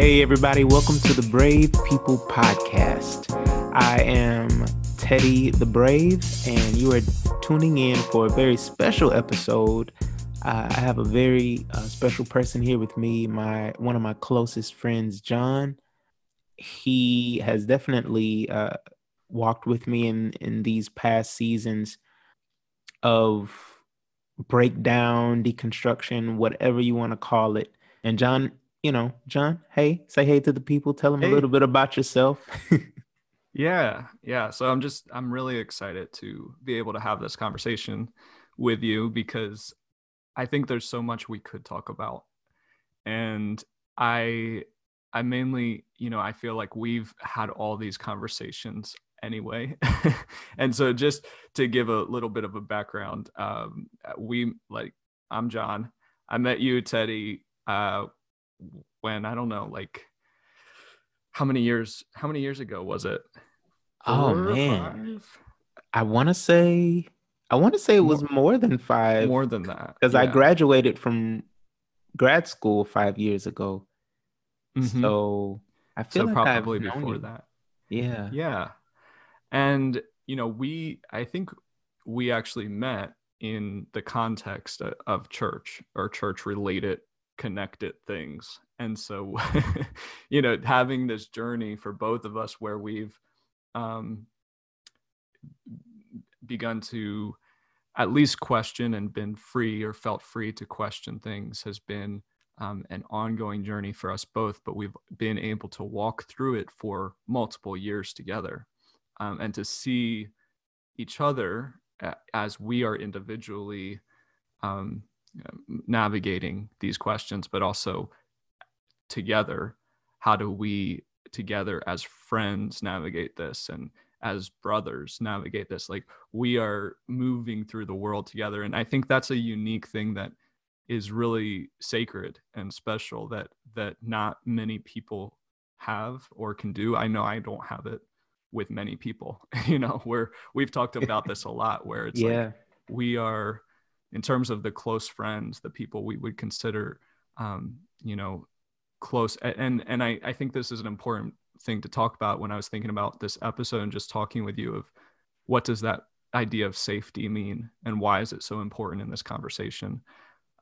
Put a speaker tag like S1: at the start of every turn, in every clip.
S1: Hey, everybody, welcome to the Brave People Podcast. I am Teddy the Brave, and you are tuning in for a very special episode. Uh, I have a very uh, special person here with me, my one of my closest friends, John. He has definitely uh, walked with me in in these past seasons of breakdown, deconstruction, whatever you want to call it. And John, you know, John, hey, say hey to the people. Tell them
S2: Hey.
S1: a little bit about yourself.
S2: Yeah, yeah. So I'm just I'm really excited to be able to have this conversation with you because I think there's so much we could talk about. And I I mainly, you know, I feel like we've had all these conversations anyway. and so just to give a little bit of a background, um we like I'm John. I met you Teddy uh when I don't know like how many years how many years ago was it
S1: Oh,
S2: Four,
S1: man.
S2: five?
S1: I want to say, I want to say it was more than five
S2: more than that
S1: because I graduated from grad school five years ago.
S2: Mhm.
S1: So I feel
S2: so
S1: like
S2: probably before
S1: you.
S2: that
S1: Yeah.
S2: yeah and you know we i think we actually met in the context of church or church related connected things. And so you know having this journey for both of us where we've um begun to at least question and been free or felt free to question things has been um, an ongoing journey for us both, but we've been able to walk through it for multiple years together um, and to see each other as we are individually um, Um, navigating these questions, but also together. How do we together as friends navigate this and as brothers navigate this? Like we are moving through the world together. And I think that's a unique thing that is really sacred and special that that not many people have or can do. I know I don't have it with many people, you know, where we've talked about this a lot where it's like
S1: Yeah.
S2: we are in terms of the close friends the people we would consider um, you know close. And and I, I think this is an important thing to talk about when i was thinking about this episode and just talking with you of what does that idea of safety mean and why is it so important in this conversation?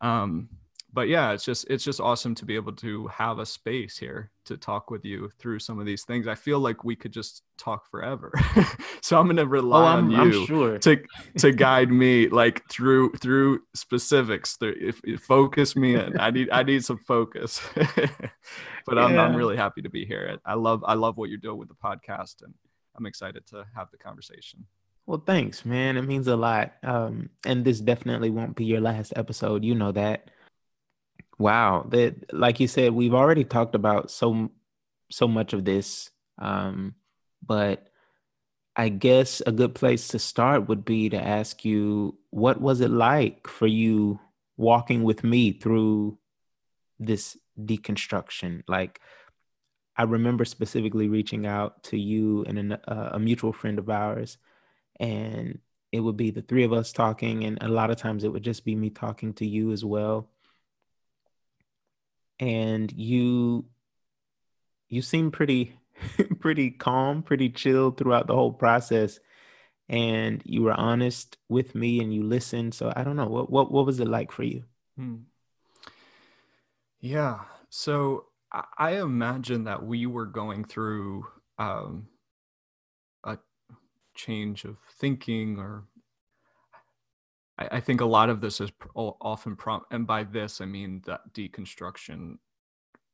S2: Um, but yeah it's just it's just awesome to be able to have a space here to talk with you through some of these things i feel like we could just talk forever so i'm going to rely
S1: Oh,
S2: on
S1: I'm,
S2: you
S1: sure.
S2: to to guide me like through through specifics through, if, if focus me in i need i need some focus but I'm, I'm really happy to be here i love i love what you're doing with the podcast and i'm excited to have the conversation
S1: Well, thanks, man. It means a lot. Um, and this definitely won't be your last episode. You know that. Wow. That, like you said, we've already talked about so so much of this. Um, but I guess a good place to start would be to ask you, what was it like for you walking with me through this deconstruction? Like, I remember specifically reaching out to you and an, uh, a mutual friend of ours, and it would be the three of us talking, and a lot of times it would just be me talking to you as well. And you, you seem pretty, pretty calm, pretty chill throughout the whole process, and you were honest with me, and you listened. So I don't know what what what was it like for you?
S2: Hmm. Yeah. So I, imagine that we were going through um, a change of thinking, or I, I think a lot of this is often prompt, and by this I mean that deconstruction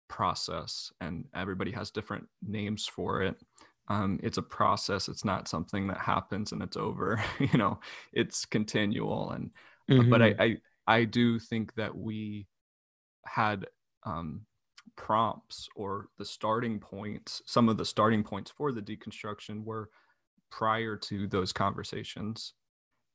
S2: process, and everybody has different names for it. Um, it's a process. It's not something that happens and it's over. you know, it's continual and but I,
S1: Mhm.
S2: I I do think that we had um, prompts or the starting points. Some of the starting points for the deconstruction were prior to those conversations,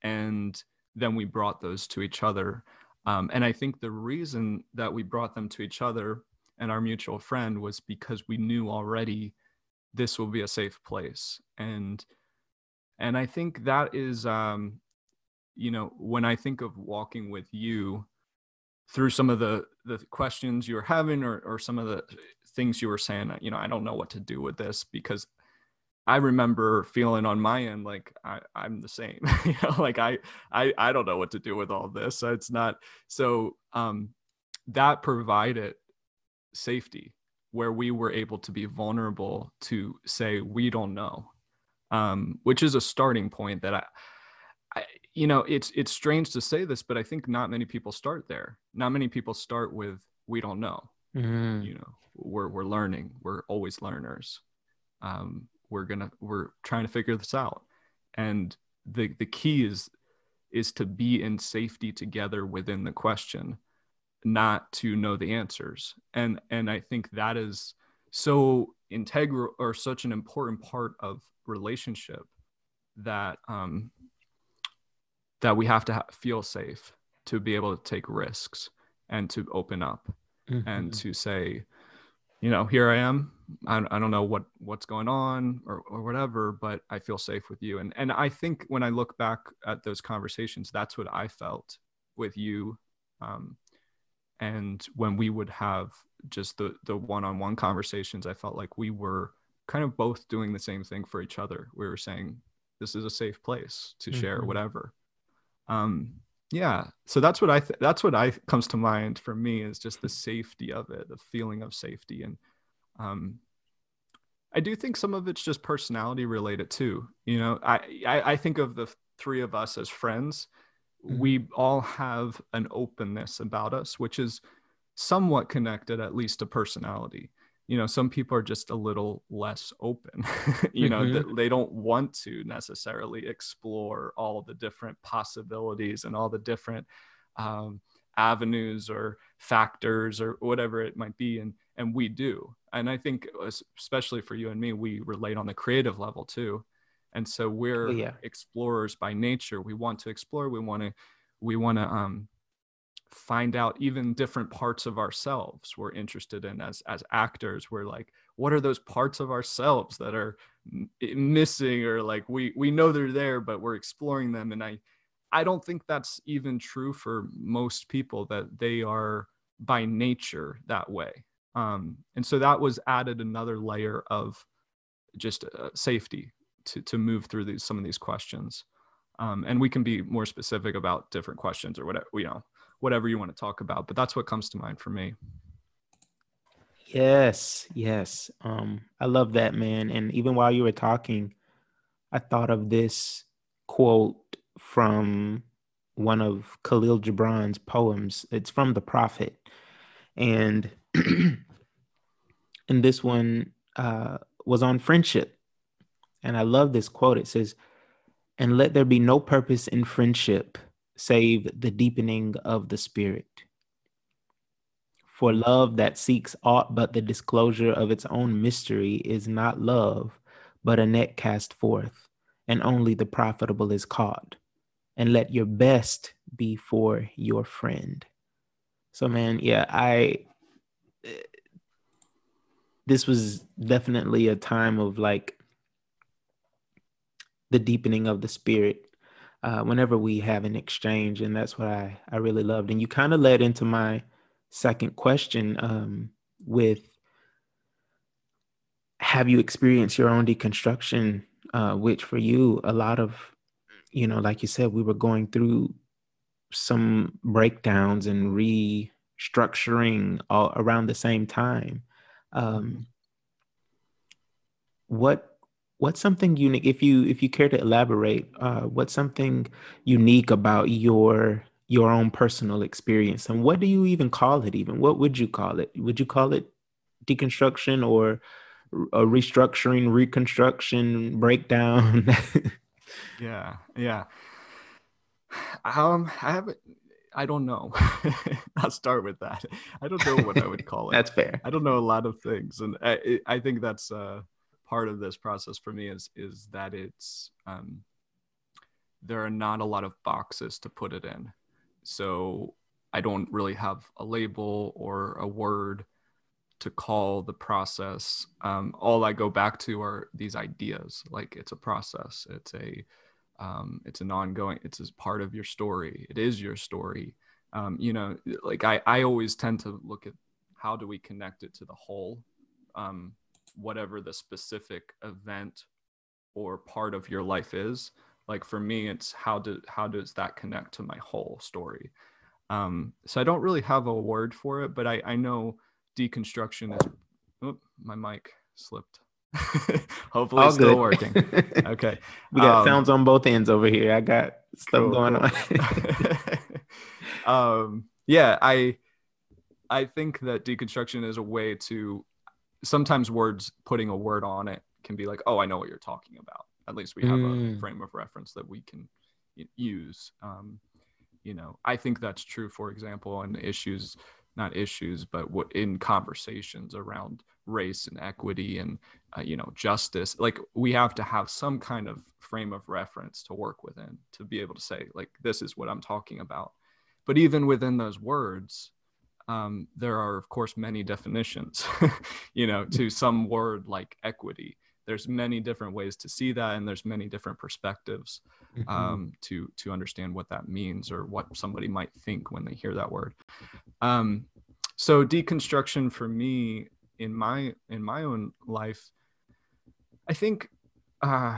S2: and then we brought those to each other. Um, and I think the reason that we brought them to each other and our mutual friend was because we knew already this will be a safe place, and and I think that is um, you know, when I think of walking with you, through some of the the questions you were having or or some of the things you were saying you know i don't know what to do with this because i remember feeling on my end like I, i'm the same you know like I, I i don't know what to do with all this it's not so um that provided safety where we were able to be vulnerable to say we don't know um which is a starting point that i I, you know, it's it's strange to say this, but I think not many people start there. Not many people start with we don't know. Mm. You know, we're we're learning. We're always learners. Um, we're gonna we're trying to figure this out, and the the key is is to be in safety together within the question, not to know the answers. And and I think that is so integral or such an important part of relationship that um, that we have to ha- feel safe to be able to take risks and to open up mm-hmm. and to say you know here i am I, I don't know what what's going on or, or whatever but i feel safe with you. And and i think when i look back at those conversations that's what i felt with you um, and when we would have just the the one-on-one conversations i felt like we were kind of both doing the same thing for each other. We were saying this is a safe place to mm-hmm. share whatever. Um yeah so that's what i th- that's what i comes to mind for me is just the safety of it the feeling of safety. And um i do think some of it's just personality related too you know i i, I think of the three of us as friends mm-hmm. we all have an openness about us which is somewhat connected at least to personality you know some people are just a little less open you know mm-hmm. they don't want to necessarily explore all the different possibilities and all the different um, avenues or factors or whatever it might be and and we do. And i think especially for you and me we relate on the creative level too. And so we're oh, yeah. explorers by nature. We want to explore. We want to we want to um find out even different parts of ourselves we're interested in as as actors. We're like what are those parts of ourselves that are missing or like we we know they're there but we're exploring them. And i i don't think that's even true for most people that they are by nature that way um and so that was added another layer of just uh, safety to to move through these some of these questions um, and we can be more specific about different questions or whatever you know whatever you want to talk about. But that's what comes to mind for me.
S1: Yes, yes. Um, I love that, man. And even while you were talking, I thought of this quote from one of Kahlil Gibran's poems. It's from The Prophet. And and this one uh, was on friendship. And I love this quote. It says, And let there be no purpose in friendship save the deepening of the spirit. For love that seeks aught but the disclosure of its own mystery is not love, but a net cast forth, and only the profitable is caught. And let your best be for your friend. So, man, yeah, I. This was definitely a time of like the deepening of the spirit uh, whenever we have an exchange, and that's what I I really loved. And you kind of led into my second question um, with have you experienced your own deconstruction uh, which for you a lot of you know like you said we were going through some breakdowns and restructuring all around the same time. Um, what what's something unique if you if you care to elaborate uh, what's something unique about your your own personal experience? And what do you even call it even? What would you call it? Would you call it deconstruction or a restructuring reconstruction breakdown
S2: yeah yeah um i haven't I don't know. I'll start with that. I don't know what I would call it.
S1: that's fair.
S2: I don't know a lot of things, and I, I think that's uh, part of this process for me is is that it's um, there are not a lot of boxes to put it in so i don't really have a label or a word to call the process um, all i go back to are these ideas. Like it's a process. It's a um, it's an ongoing it's a part of your story. It is your story. Um, you know like I, I always tend to look at how do we connect it to the whole um, whatever the specific event or part of your life is. Like for me it's how do how does that connect to my whole story? Um, so i don't really have a word for it but i i know deconstruction is oh, my mic slipped hopefully All it's still working okay
S1: we got um, sounds on both ends over here i got stuff cool, going
S2: cool. on um yeah i i think that deconstruction is a way to sometimes words putting a word on it can be like, oh, I know what you're talking about. At least we have mm. a frame of reference that we can use. Um, you know, I think that's true, for example, in issues, not issues, but what in conversations around race and equity and, uh, you know, justice. Like we have to have some kind of frame of reference to work within to be able to say, like, this is what I'm talking about. But even within those words, um, there are of course many definitions you know to some word like equity there's many different ways to see that and there's many different perspectives. Um, to to understand what that means or what somebody might think when they hear that word. Um, so deconstruction for me in my in my own life i think uh,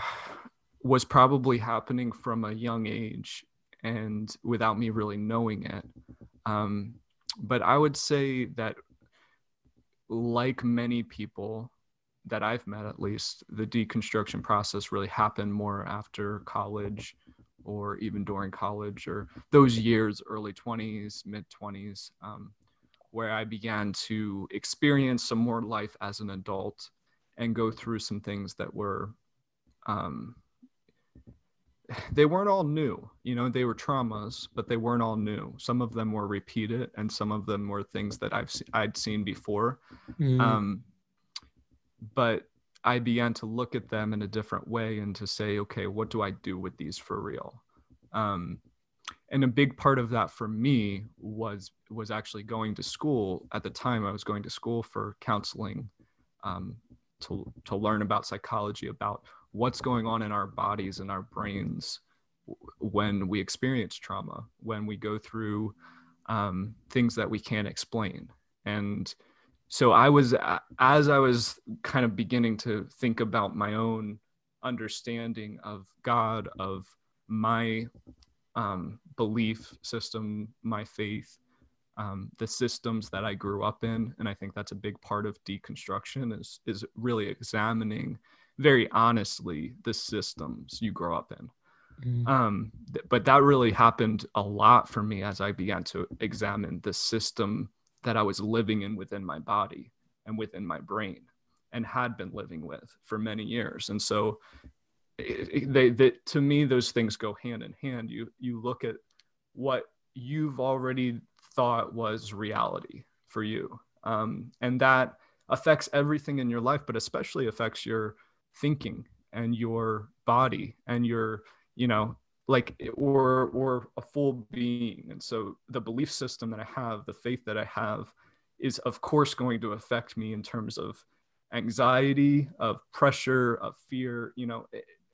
S2: was probably happening from a young age and without me really knowing it. Um, but I would say that, like many people that I've met, at least, the deconstruction process really happened more after college or even during college or those years, early 20s, mid 20s, um, where I began to experience some more life as an adult and go through some things that were um, they weren't all new. You know they were traumas but they weren't all new. Some of them were repeated and some of them were things that i've se- i'd seen before. Mm. um, but i began to look at them in a different way and to say okay what do i do with these for real um, and a big part of that for me was was actually going to school at the time i was going to school for counseling um, to to learn about psychology about what's going on in our bodies and our brains when we experience trauma, when we go through um, things that we can't explain. And so I was, as I was kind of beginning to think about my own understanding of God, of my um, belief system, my faith, um, the systems that I grew up in, and I think that's a big part of deconstruction is is really examining very honestly the systems you grow up in. Mm. Um, th- but that really happened a lot for me as I began to examine the system that I was living in within my body and within my brain and had been living with for many years. And so they, they, to me, those things go hand in hand. You, you look at what you've already thought was reality for you. Um, and that affects everything in your life, but especially affects your thinking and your body and your you know like or or a full being. And so the belief system that i have the faith that i have is of course going to affect me in terms of anxiety of pressure of fear you know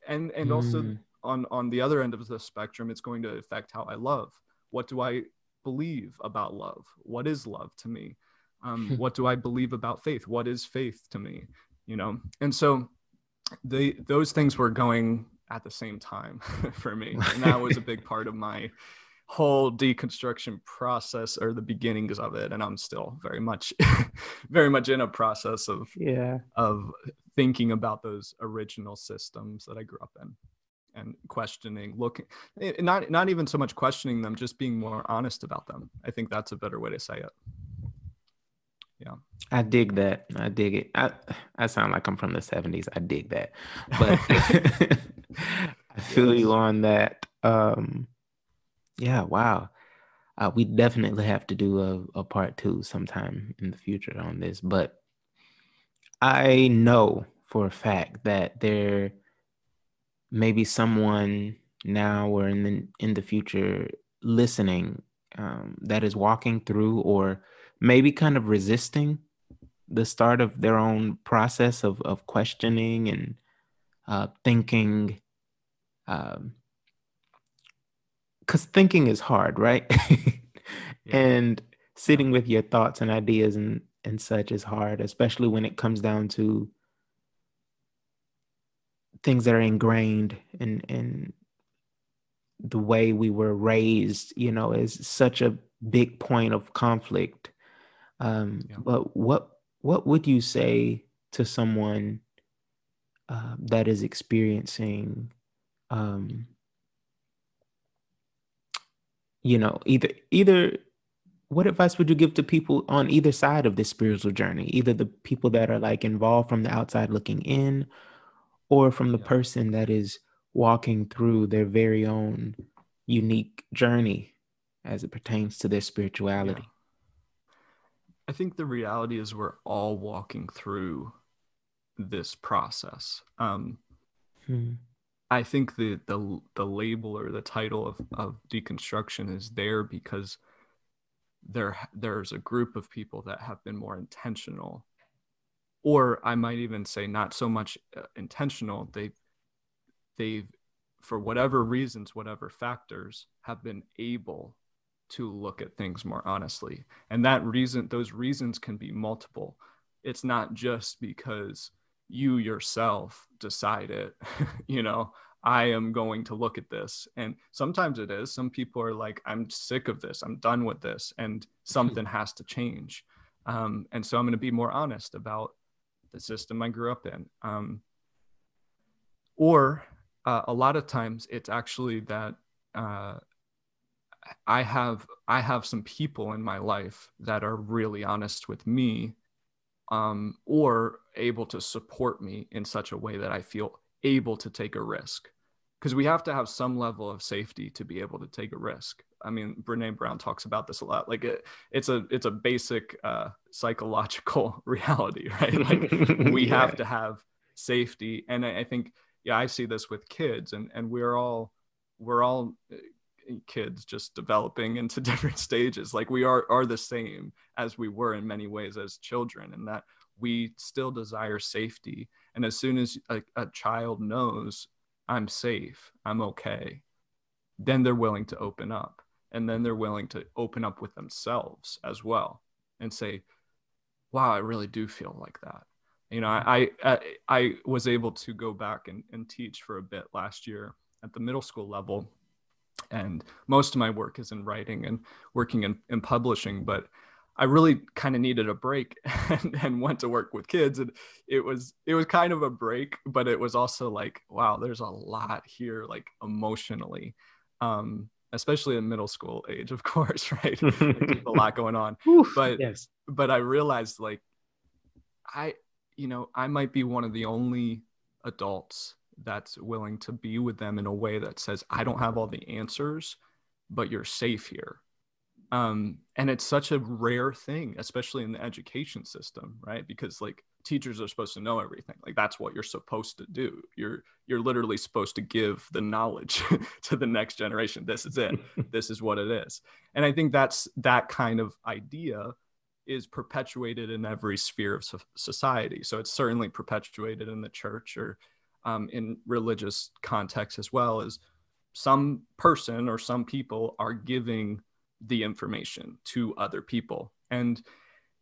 S2: and and mm. also on on the other end of the spectrum it's going to affect how i love. What do i believe about love? What is love to me? Um, what do i believe about faith? What is faith to me? You know? And so the those things were going at the same time for me. And that was a big part of my whole deconstruction process or the beginnings of it. And i'm still very much very much in a process of
S1: yeah.
S2: of thinking about those original systems that i grew up in and questioning looking eh, not not even so much questioning them just being more honest about them. I think that's a better way to say it yeah.
S1: I dig that. I dig it. I i sound like i'm from the 70s i dig that. But i feel yes. you on that. Um yeah wow. Uh, we definitely have to do a, a part two sometime in the future on this. But i know for a fact that there may be someone now or in the in the future listening um, that is walking through or maybe kind of resisting the start of their own process of, of questioning and uh, thinking because um, thinking is hard right? Yeah. and sitting with your thoughts and ideas and and such is hard especially when it comes down to things that are ingrained in in the way we were raised you know is such a big point of conflict um, yeah. but what what would you say to someone uh, that is experiencing um, you know either either what advice would you give to people on either side of this spiritual journey either the people that are like involved from the outside looking in or from the yeah. person that is walking through their very own unique journey as it pertains to their spirituality yeah.
S2: I think the reality is we're all walking through this process um, hmm. i think the, the the label or the title of, of deconstruction is there because there there's a group of people that have been more intentional or i might even say not so much uh, intentional they they've for whatever reasons whatever factors have been able to look at things more honestly. And that reason those reasons can be multiple. It's not just because you yourself decide it you know i am going to look at this. And sometimes it is. Some people are like i'm sick of this. I'm done with this. And something has to change. Um, and so i'm going to be more honest about the system i grew up in. Um, or uh, a lot of times it's actually that uh, i have i have some people in my life that are really honest with me um, or able to support me in such a way that I feel able to take a risk. Because we have to have some level of safety to be able to take a risk. I mean, Brene Brown talks about this a lot. Like it, it's a it's a basic uh, psychological reality, right? Like we have to have safety, and I, I think yeah, I see this with kids, and and we're all we're all kids just developing into different stages. Like we are are the same as we were in many ways as children and that we still desire safety. And as soon as a, a child knows i'm safe i'm okay then they're willing to open up. And then they're willing to open up with themselves as well and say wow i really do feel like that. You know i i, I was able to go back and, and teach for a bit last year at the middle school level and most of my work is in writing and working in, in publishing but i really kind of needed a break and, and, went to work with kids and it was it was kind of a break but it was also like wow there's a lot here like emotionally um especially in middle school age of course right? Like, a lot going on. Oof, but yes. but i realized like i you know i might be one of the only adults that's willing to be with them in a way that says i don't have all the answers but you're safe here. Um, and it's such a rare thing especially in the education system right? Because like teachers are supposed to know everything. Like that's what you're supposed to do. You're you're literally supposed to give the knowledge to the next generation. This is it. This is what it is. And i think that's that kind of idea is perpetuated in every sphere of society. So it's certainly perpetuated in the church or um, in religious context as well is some person or some people are giving the information to other people. And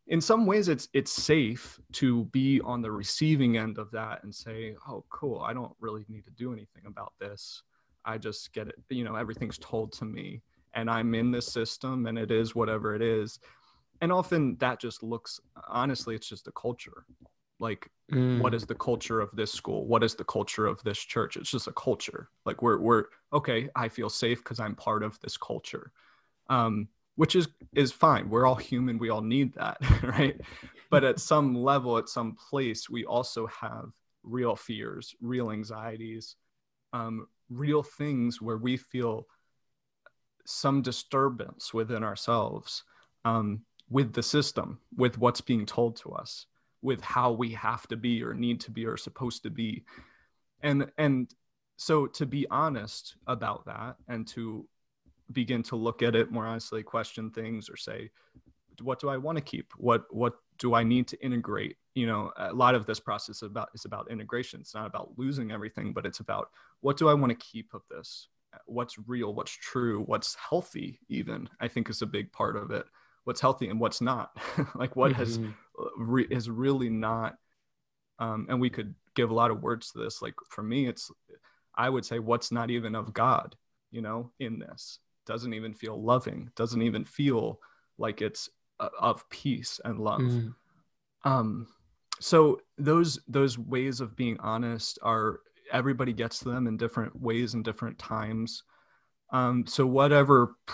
S2: in some ways it's it's safe to be on the receiving end of that and say oh cool i don't really need to do anything about this. I just get it you know everything's told to me and i'm in this system and it is whatever it is. And often that just looks honestly it's just a culture like mm. what is the culture of this school? What is the culture of this church? It's just a culture. Like we're we're okay i feel safe because i'm part of this culture. Um which is is fine. We're all human. We all need that right? But at some level at some place we also have real fears real anxieties um, real things where we feel some disturbance within ourselves um, with the system with what's being told to us with how we have to be or need to be or supposed to be. And and so to be honest about that and to begin to look at it more honestly question things or say what do i want to keep? What what do i need to integrate? You know a lot of this process is about is about integration. It's not about losing everything but it's about what do i want to keep of this? What's real? What's true? What's healthy even i think is a big part of it. What's healthy and what's not. Like what mm-hmm. has re- is really not um, and we could give a lot of words to this. Like for me it's i would say what's not even of god you know in this? Doesn't even feel loving doesn't even feel like it's uh, of peace and love. Mm. um so those those ways of being honest are everybody gets them in different ways and different times. Um, so whatever p-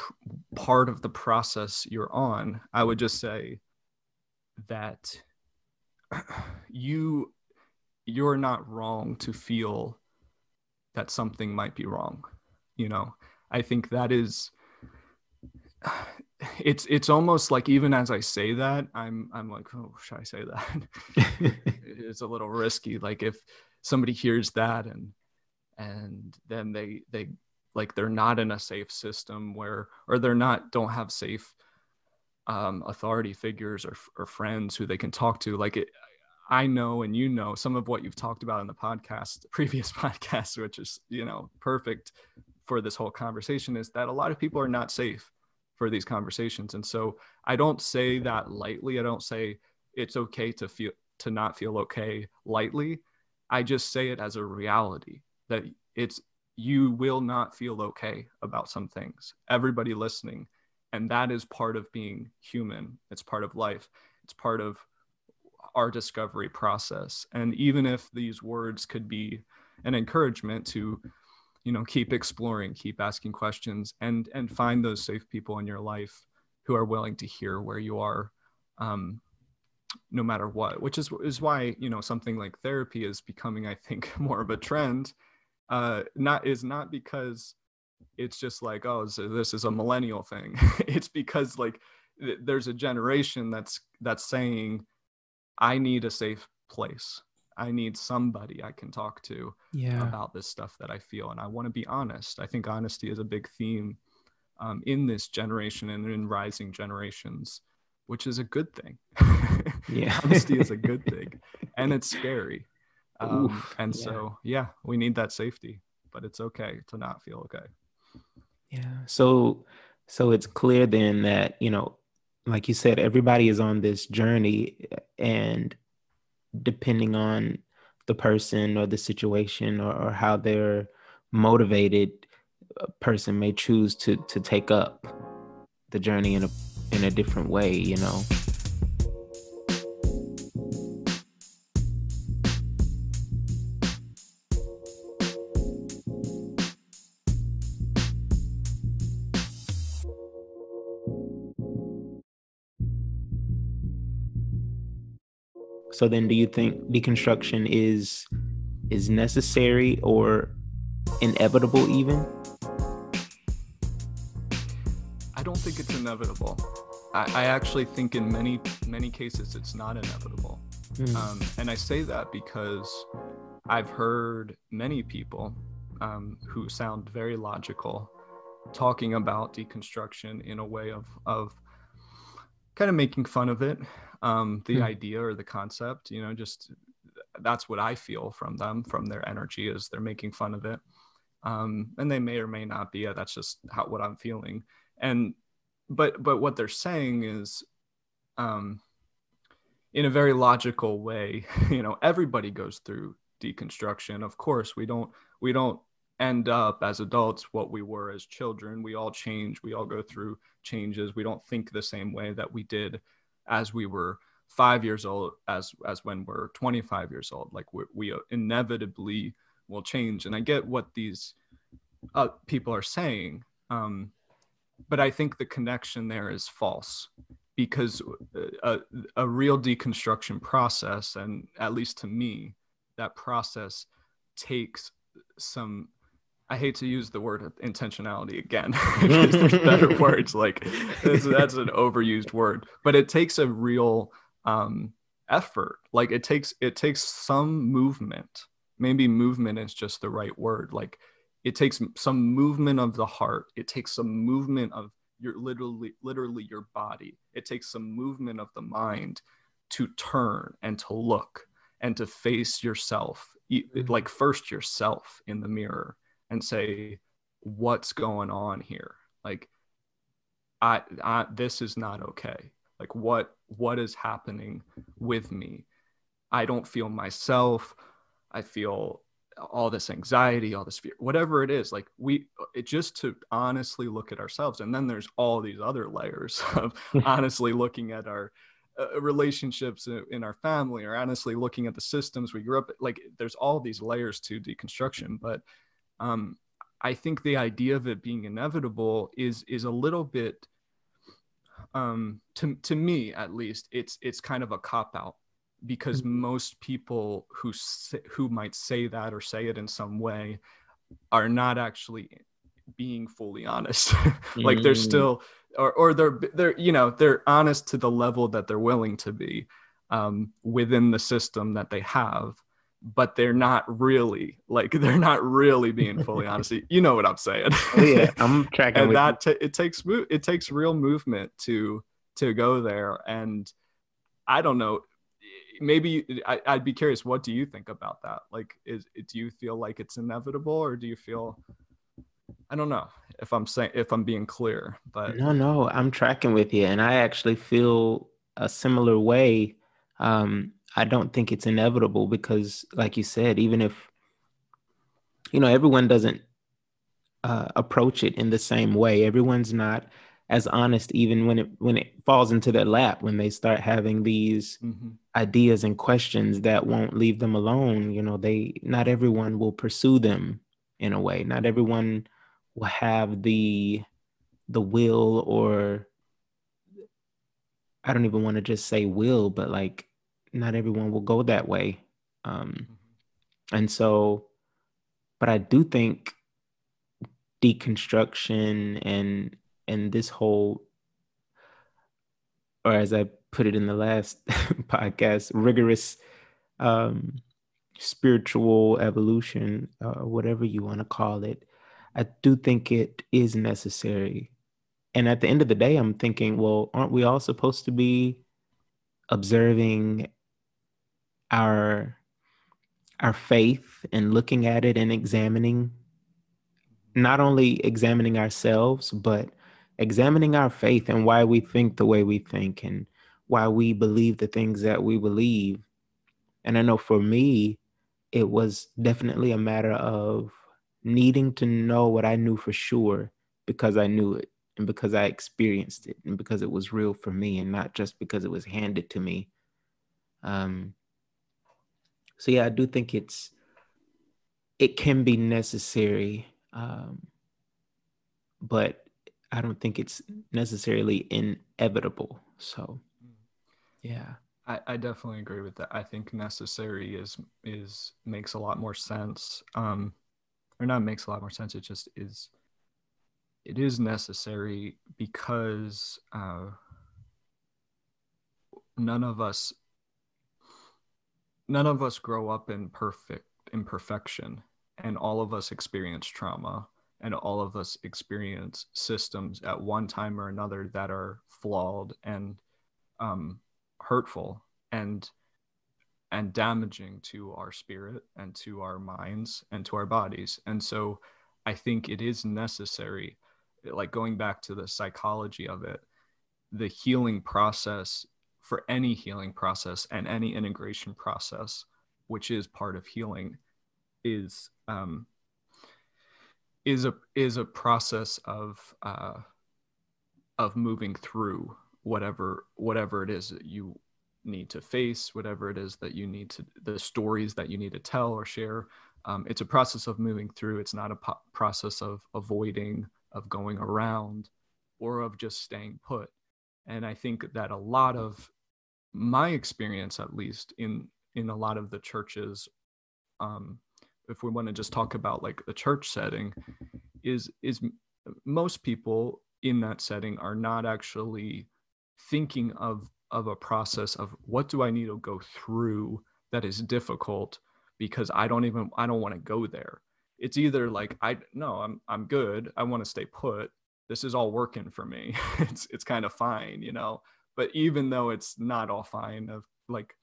S2: part of the process you're on i would just say that you you're not wrong to feel that something might be wrong you know i think that is it's it's almost like even as I say that, I'm I'm like, oh, should I say that? it's a little risky. Like if somebody hears that and and then they they like they're not in a safe system where or they're not don't have safe um, authority figures or or friends who they can talk to. Like it, I know and you know some of what you've talked about in the podcast, previous podcast, which is you know perfect for this whole conversation, is that a lot of people are not safe for these conversations. And so I don't say that lightly. I don't say it's okay to feel to not feel okay lightly. I just say it as a reality that it's you will not feel okay about some things. Everybody listening. And that is part of being human. It's part of life. It's part of our discovery process. And even if these words could be an encouragement to you know keep exploring keep asking questions and and find those safe people in your life who are willing to hear where you are um, no matter what which is is why you know something like therapy is becoming i think more of a trend uh not is not because it's just like oh so this is a millennial thing it's because like th- there's a generation that's that's saying i need a safe place I need somebody I can talk to yeah. about this stuff that I feel. And I want to be honest. I think honesty is a big theme um, in this generation and in rising generations, which is a good thing. yeah. honesty is a good thing. And it's scary. Um, Oof, and yeah. so, yeah, we need that safety, but it's okay to not feel okay.
S1: Yeah. So, so it's clear then that, you know, like you said, everybody is on this journey and depending on the person or the situation or, or how they're motivated a person may choose to to take up the journey in a in a different way you know So then do you think deconstruction is is necessary or inevitable even?
S2: I don't think it's inevitable. I, I actually think in many many cases it's not inevitable. Mm. Um, and I say that because I've heard many people um, who sound very logical talking about deconstruction in a way of of kind of making fun of it um, the hmm. idea or the concept you know just that's what i feel from them from their energy is they're making fun of it. Um, and they may or may not be that's just how what i'm feeling. And but but what they're saying is um, in a very logical way you know everybody goes through deconstruction. Of course we don't we don't end up as adults what we were as children. We all change. We all go through changes. We don't think the same way that we did as we were five years old as as when we're 25 years old like we, we inevitably will change. And i get what these uh, people are saying um, but i think the connection there is false because a, a real deconstruction process and at least to me that process takes some I hate to use the word intentionality again because there's better words like that's, that's, an overused word, but it takes a real um, effort. Like it takes it takes some movement. Maybe movement is just the right word. Like it takes some movement of the heart. It takes some movement of your literally literally your body. It takes some movement of the mind to turn and to look and to face yourself, like first yourself in the mirror and say, what's going on here? Like I, I this is not okay. Like what what is happening with me? I don't feel myself. I feel all this anxiety all this fear whatever it is. Like we it just to honestly look at ourselves and then there's all these other layers of honestly looking at our uh, relationships in our family or honestly looking at the systems we grew up like there's all these layers to deconstruction but um i think the idea of it being inevitable is is a little bit um to to me at least it's it's kind of a cop out because mm-hmm. most people who say, who might say that or say it in some way are not actually being fully honest like they're mm. still or or they're they're you know they're honest to the level that they're willing to be um, within the system that they have but they're not really like they're not really being fully honest. You know what i'm saying.
S1: Oh, yeah i'm tracking
S2: and that t- it takes it takes real movement to to go there. And i don't know maybe I, i'd be curious what do you think about that? Like is do you feel like it's inevitable or do you feel I don't know if I'm saying if I'm being clear, but
S1: no, no, I'm tracking with you, and I actually feel a similar way. Um, I don't think it's inevitable because, like you said, even if you know everyone doesn't uh, approach it in the same way, everyone's not as honest even when it when it falls into their lap when they start having these mm-hmm. ideas and questions that won't leave them alone you know they not everyone will pursue them in a way not everyone will have the the will or I don't even want to just say will, but like not everyone will go that way. Um, mm-hmm. and so, but I do think deconstruction and and this whole, or as I put it in the last podcast, rigorous um, spiritual evolution, uh, whatever you want to call it, I do think it is necessary. And at the end of the day, I'm thinking, well, aren't we all supposed to be observing our our faith and looking at it and examining not only examining ourselves, but examining our faith and why we think the way we think and why we believe the things that we believe. And I know for me, it was definitely a matter of needing to know what I knew for sure because I knew it and because I experienced it and because it was real for me and not just because it was handed to me. Um, so yeah, I do think it's it can be necessary, um, but I don't think it's necessarily inevitable. So yeah.
S2: I, I definitely agree with that. I think necessary is is makes a lot more sense. Um, or not makes a lot more sense. It just is. It is necessary because uh, none of us none of us grow up in perfect imperfection and all of us experience trauma and all of us experience systems at one time or another that are flawed and um, hurtful and and damaging to our spirit and to our minds and to our bodies. And so I think it is necessary, like going back to the psychology of it, the healing process for any healing process and any integration process, which is part of healing, is um, is a is a process of uh, of moving through whatever whatever it is that you need to face, whatever it is that you need to, the stories that you need to tell or share. Um, it's a process of moving through. It's not a po- process of avoiding, of going around, or of just staying put. And I think that a lot of my experience, at least in in a lot of the churches, um, if we want to just talk about like the church setting, is is most people in that setting are not actually thinking of of a process of what do I need to go through that is difficult because I don't even I don't want to go there. It's either like I no, I'm I'm good. I want to stay put. This is all working for me. it's it's kind of fine, you know. But even though it's not all fine of like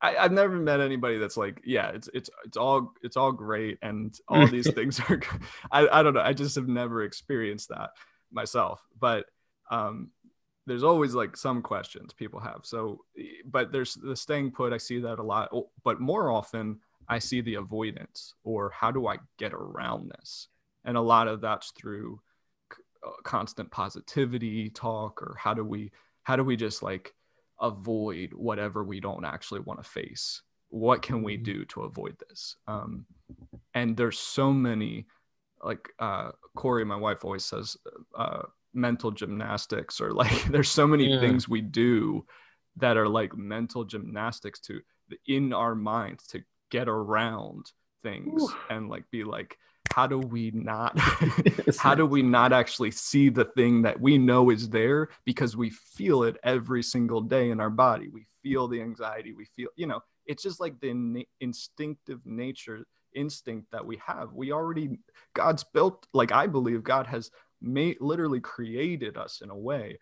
S2: I, have never met anybody that's like, yeah, it's it's it's all it's all great and all these things are. I I don't know. I just have never experienced that myself, but um, there's always like some questions people have. So, but there's the staying put. I see that a lot, but more often I see the avoidance or how do I get around this, and a lot of that's through constant positivity talk or how do we how do we just like avoid whatever we don't actually want to face what can we mm-hmm. do to avoid this um, and there's so many like uh, corey my wife always says uh, mental gymnastics or like there's so many yeah. things we do that are like mental gymnastics to in our minds to get around things Ooh. and like be like how do we not how do we not actually see the thing that we know is there because we feel it every single day in our body. We feel the anxiety. We feel you know it's just like the in- instinctive nature instinct that we have. We already god's built like i believe god has made literally created us in a way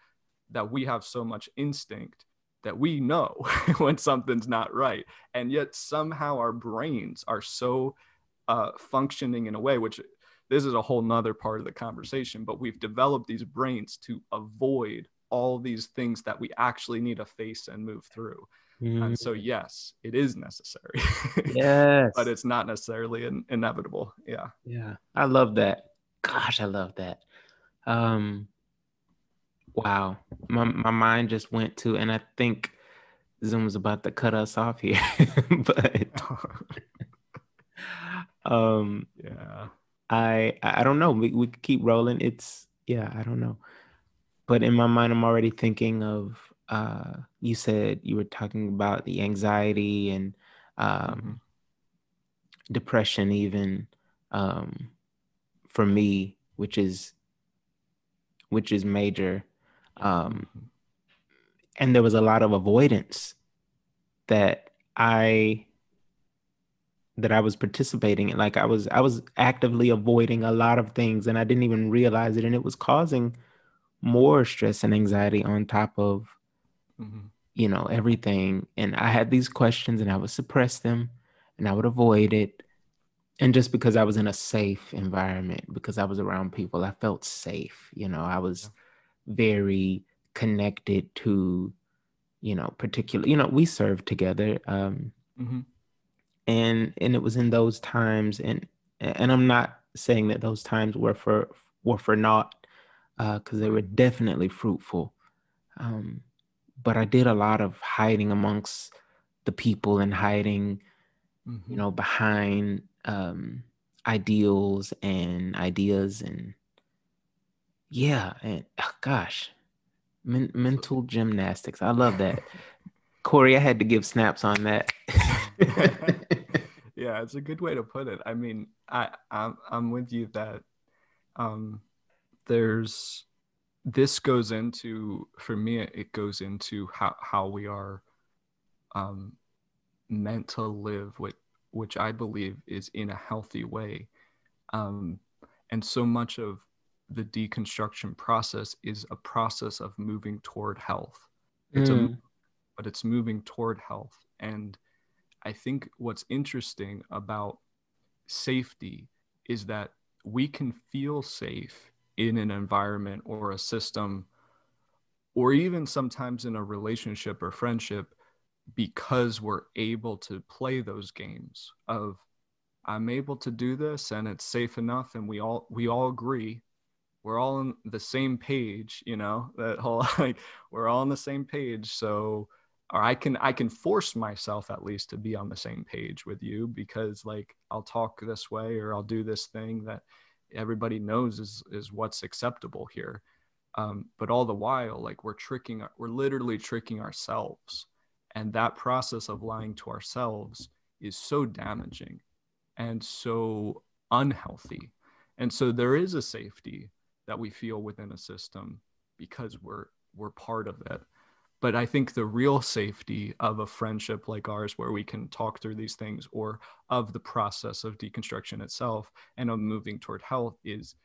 S2: that we have so much instinct that we know when something's not right. And yet somehow our brains are so uh, functioning in a way which this is a whole nother part of the conversation but we've developed these brains to avoid all these things that we actually need to face and move through. Mm. and so yes it is necessary
S1: yes.
S2: but it's not necessarily in- inevitable. Yeah.
S1: Yeah. I love that. Gosh i love that. Um wow. My, my mind just went to and i think zoom's about to cut us off here but um,
S2: yeah.
S1: I I don't know. We we keep rolling. It's yeah. I don't know. But in my mind, I'm already thinking of. Uh, you said you were talking about the anxiety and um, mm-hmm. depression, even um, for me, which is which is major. Um, mm-hmm. and there was a lot of avoidance that I that I was participating in. Like I was I was actively avoiding a lot of things and I didn't even realize it. And it was causing more stress and anxiety on top of mm-hmm. you know everything. And I had these questions and I would suppress them and I would avoid it. And just because I was in a safe environment, because I was around people, I felt safe. You know, I was yeah. very connected to, you know, particular, you know, we served together. Um, mm-hmm and and it was in those times and and i'm not saying that those times were for were for naught because uh, they were definitely fruitful um, but i did a lot of hiding amongst the people and hiding mm-hmm. you know behind um, ideals and ideas and yeah and oh, gosh men- mental gymnastics i love that corey i had to give snaps on that
S2: yeah, it's a good way to put it. I mean, I I'm, I'm with you that um there's this goes into for me it goes into how how we are um meant to live with which I believe is in a healthy way. Um and so much of the deconstruction process is a process of moving toward health. It's mm. a but it's moving toward health. And I think what's interesting about safety is that we can feel safe in an environment or a system or even sometimes in a relationship or friendship because we're able to play those games of I'm able to do this and it's safe enough and we all we all agree. We're all on the same page you know that whole like we're all on the same page. So or I can I can force myself at least to be on the same page with you because like I'll talk this way or I'll do this thing that everybody knows is is what's acceptable here. Um, but all the while, like we're tricking, we're literally tricking ourselves, and that process of lying to ourselves is so damaging and so unhealthy. And so there is a safety that we feel within a system because we're we're part of it but i think the real safety of a friendship like ours where we can talk through these things or of the process of deconstruction itself and of moving toward health is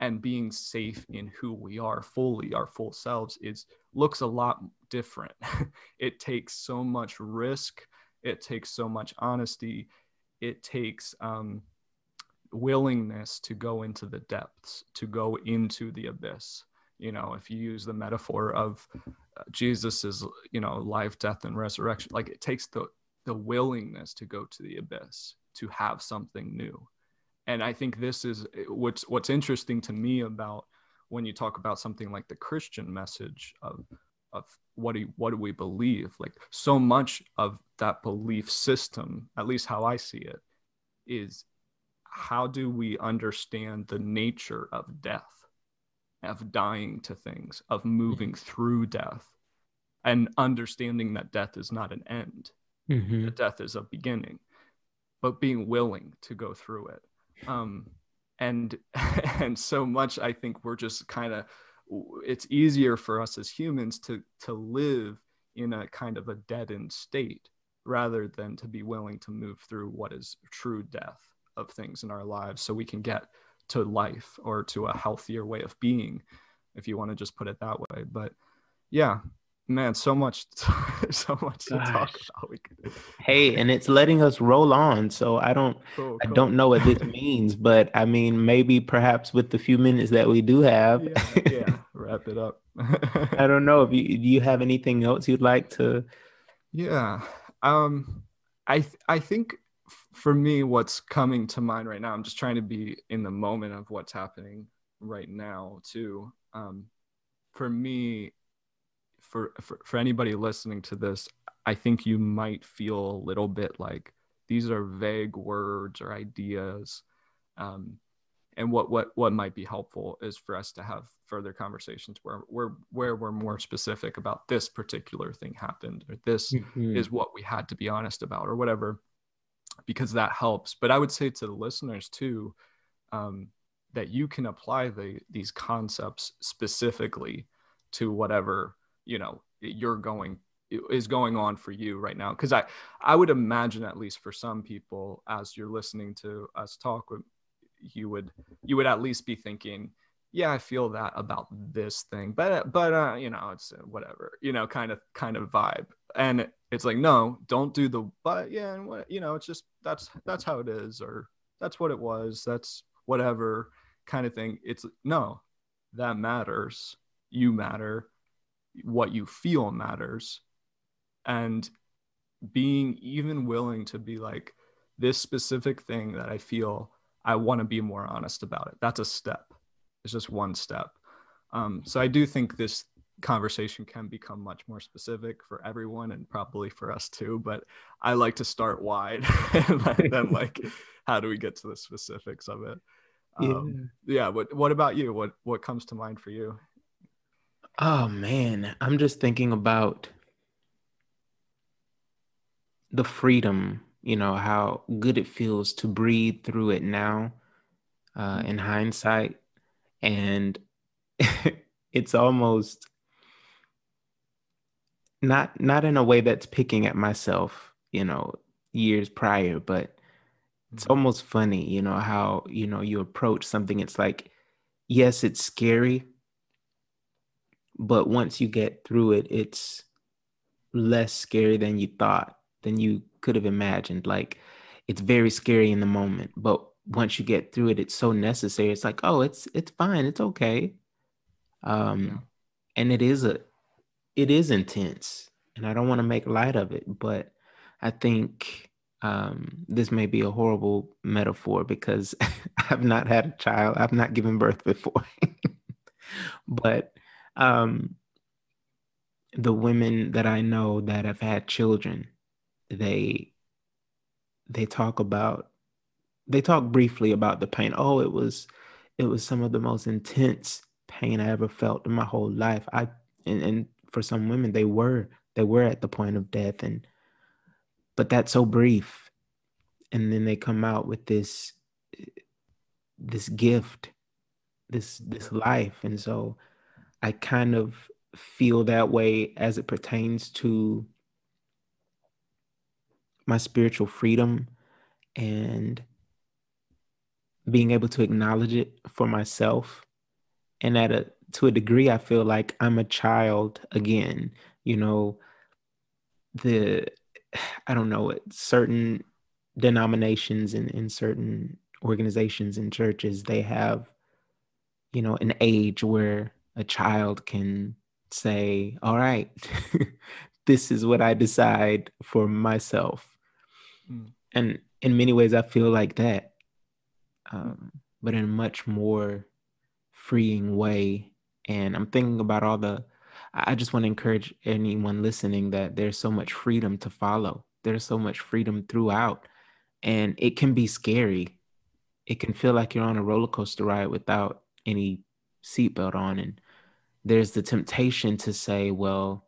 S2: and being safe in who we are fully our full selves is looks a lot different. It takes so much risk. It takes so much honesty. It takes um, willingness to go into the depths to go into the abyss. You know if you use the metaphor of jesus's you know life death and resurrection like it takes the the willingness to go to the abyss to have something new. And i think this is what's what's interesting to me about when you talk about something like the christian message of of what do what do we believe? Like so much of that belief system at least how i see it is how do we understand the nature of death of dying to things of moving through death and understanding that death is not an end. Mm-hmm. that death is a beginning but being willing to go through it. Um and and so much i think we're just kind of it's easier for us as humans to to live in a kind of a deadened state rather than to be willing to move through what is true death of things in our lives so we can get to life or to a healthier way of being if you want to just put it that way but yeah man so much so much Gosh. to talk about
S1: hey and it's letting us roll on so i don't cool, cool. i don't know what this means but i mean maybe perhaps with the few minutes that we do have
S2: yeah, yeah. wrap it up
S1: i don't know if you do you have anything else you'd like to
S2: yeah um i th- i think for me what's coming to mind right now i'm just trying to be in the moment of what's happening right now too. Um for me for, for for anybody listening to this i think you might feel a little bit like these are vague words or ideas. Um, and what what what might be helpful is for us to have further conversations where we're where we're more specific about this particular thing happened or this mm-hmm. is what we had to be honest about or whatever because that helps. But i would say to the listeners too um, that you can apply the these concepts specifically to whatever you know you're going is going on for you right now. Because i i would imagine at least for some people as you're listening to us talk you would you would at least be thinking yeah i feel that about this thing. But but uh you know it's uh, whatever you know kind of kind of vibe and it's like no don't do the but yeah and what you know it's just that's that's how it is or that's what it was that's whatever kind of thing. It's no that matters. You matter. What you feel matters. And being even willing to be like this specific thing that i feel i want to be more honest about it. That's a step. It's just one step. Um, so i do think this conversation can become much more specific for everyone and probably for us too but i like to start wide and then like how do we get to the specifics of it um, yeah. yeah what what about you what what comes to mind for you
S1: Oh man, I'm just thinking about the freedom, you know, how good it feels to breathe through it now uh, in hindsight. And it's almost not not in a way that's picking at myself, you know, years prior, but it's mm-hmm. almost funny, you know, how, you know, you approach something. It's like, yes, it's scary, but once you get through it it's less scary than you thought than you could have imagined like it's very scary in the moment but once you get through it it's so necessary it's like oh it's it's fine it's okay um yeah. and it is a it is intense and i don't want to make light of it but i think um this may be a horrible metaphor because i've not had a child i've not given birth before but um, the women that I know that have had children, they they talk about they talk briefly about the pain. Oh, it was it was some of the most intense pain I ever felt in my whole life. I and, and for some women they were they were at the point of death and but that's so brief. And then they come out with this this gift, this this life. And so I kind of feel that way as it pertains to my spiritual freedom and being able to acknowledge it for myself and at a to a degree i feel like i'm a child again you know the I don't know, it, certain denominations and in, in certain organizations and churches, they have, you know, an age where a child can say, All right, this is what I decide for myself. Mm. And in many ways, I feel like that, um, but in a much more freeing way. And I'm thinking about all the, I just want to encourage anyone listening that there's so much freedom to follow. There's so much freedom throughout. And it can be scary. It can feel like you're on a roller coaster ride without any seatbelt on. And there's the temptation to say, well,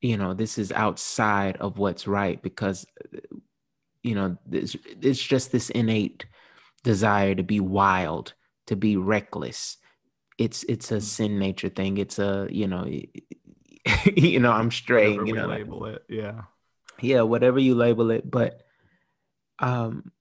S1: you know, this is outside of what's right because, you know, it's, it's just this innate desire to be wild, to be reckless. It's it's a mm. sin nature thing. It's a you know, you know, I'm straying. Whatever you know,
S2: label it, yeah,
S1: yeah, whatever you label it. But um,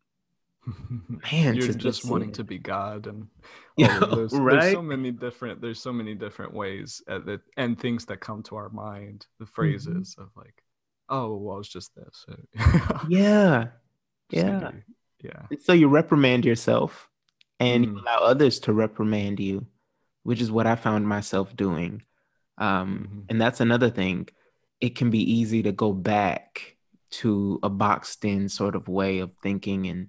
S2: man, you're just wanting to be God and yeah, there's, right? there's so many different there's so many different ways that and things that come to our mind the mm-hmm. phrases mm-hmm. of like oh well it's just this
S1: yeah yeah
S2: yeah
S1: so you reprimand yourself and mm. you allow others to reprimand you which is what i found myself doing um, mm-hmm. and that's another thing it can be easy to go back to a boxed in sort of way of thinking and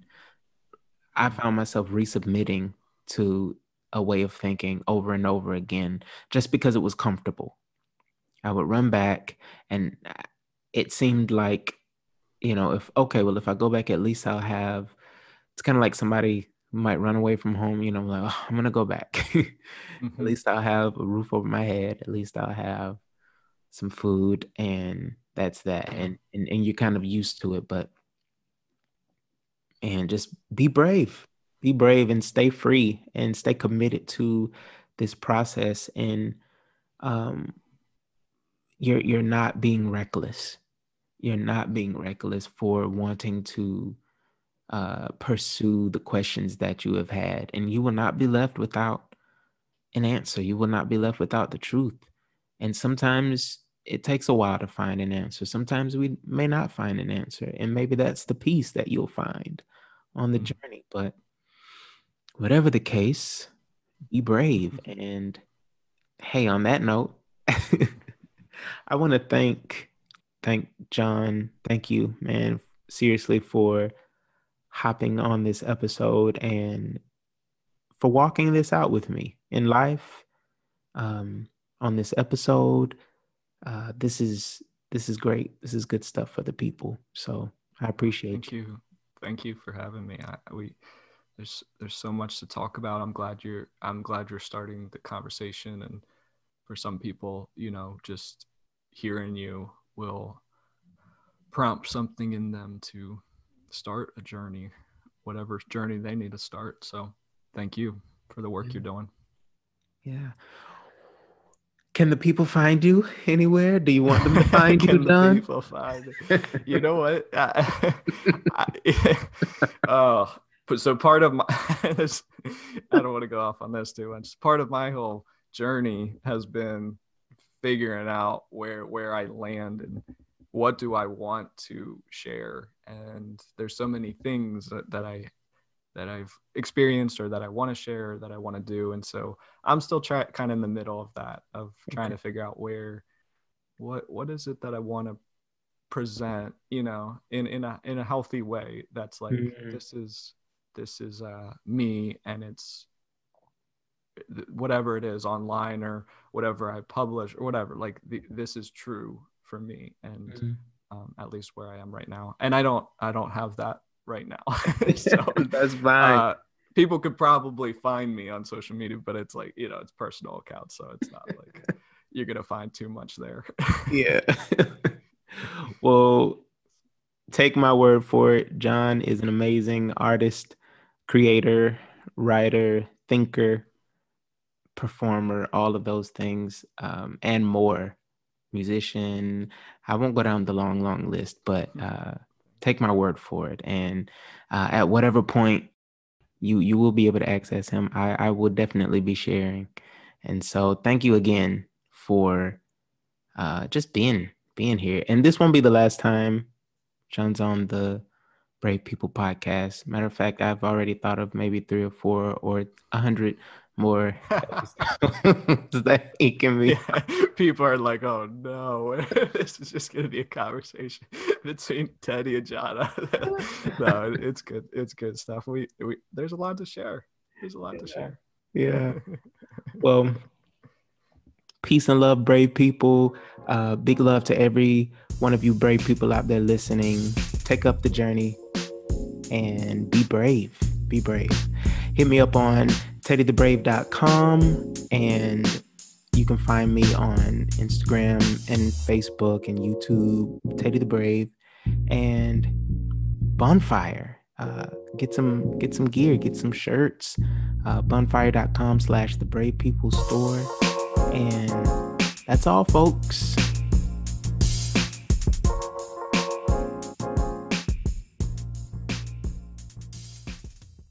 S1: i found myself resubmitting to a way of thinking over and over again just because it was comfortable. I would run back and it seemed like, you know, if, okay, well, if I go back, at least I'll have, it's kind of like somebody might run away from home, you know, like, oh, I'm to go back. mm-hmm. At least I'll have a roof over my head. At least I'll have some food and that's that. And, and, and you're kind of used to it, but, and just be brave be brave and stay free and stay committed to this process and um, you're you're not being reckless you're not being reckless for wanting to uh, pursue the questions that you have had and you will not be left without an answer you will not be left without the truth and sometimes it takes a while to find an answer sometimes we may not find an answer and maybe that's the peace that you'll find on the mm-hmm. journey but whatever the case, be brave. And hey, on that note, I want to thank thank John. Thank you, man, seriously for hopping on this episode and for walking this out with me in life. Um, on this episode, uh, this is this is great. This is good stuff for the people. So I appreciate
S2: Thank you. you. Thank you for having me. I, we there's there's so much to talk about. I'm glad you're I'm glad you're starting the conversation and for some people, you know, just hearing you will prompt something in them to start a journey, whatever journey they need to start. So, thank you for the work yeah. you're doing.
S1: Yeah. Can the people find you anywhere? Do you want them to find you, Don? People find
S2: you know what? I, I, oh, so part of my this, I don't want to go off on this too much. Part of my whole journey has been figuring out where where I land and what do I want to share. And there's so many things that, that I that I've experienced or that I want to share that I want to do. And so I'm still trying kind of in the middle of that of trying to figure out where what what is it that I want to present, you know, in in a in a healthy way that's like mm-hmm. this is this is uh, me and it's whatever it is online or whatever I publish or whatever. Like the, this is true for me and mm-hmm. um, at least where I am right now. And I don't I don't have that right now. so
S1: that's fine. Uh,
S2: people could probably find me on social media, but it's like you know it's personal accounts, so it's not like you're gonna find too much there.
S1: yeah. well, take my word for it. John is an amazing artist creator, writer, thinker, performer, all of those things, um, and more. Musician. I won't go down the long, long list, but hmm. uh, take my word for it. And uh, at whatever point you you will be able to access him, I, I will definitely be sharing. And so, thank you again for uh, just being being here. And this won't be the last time John's on the Brave People podcast. Matter of fact, I've already thought of maybe three or four or a hundred more that he can be.
S2: Yeah. People are like, "Oh no, this is just going to be a conversation between Teddy and John." no, it's good. It's good stuff. We, we there's a lot to share. There's a lot
S1: yeah.
S2: to share.
S1: Yeah. well, peace and love, brave people. Uh, big love to every one of you brave people out there listening. Take up the journey and be brave. Be brave. Hit me up on teddythebrave.com and you can find me on Instagram and Facebook and YouTube, Teddy the Brave, and Bonfire. Uh, get some get some gear, get some shirts. Uh, bonfire.com slash the brave people store. And that's all folks.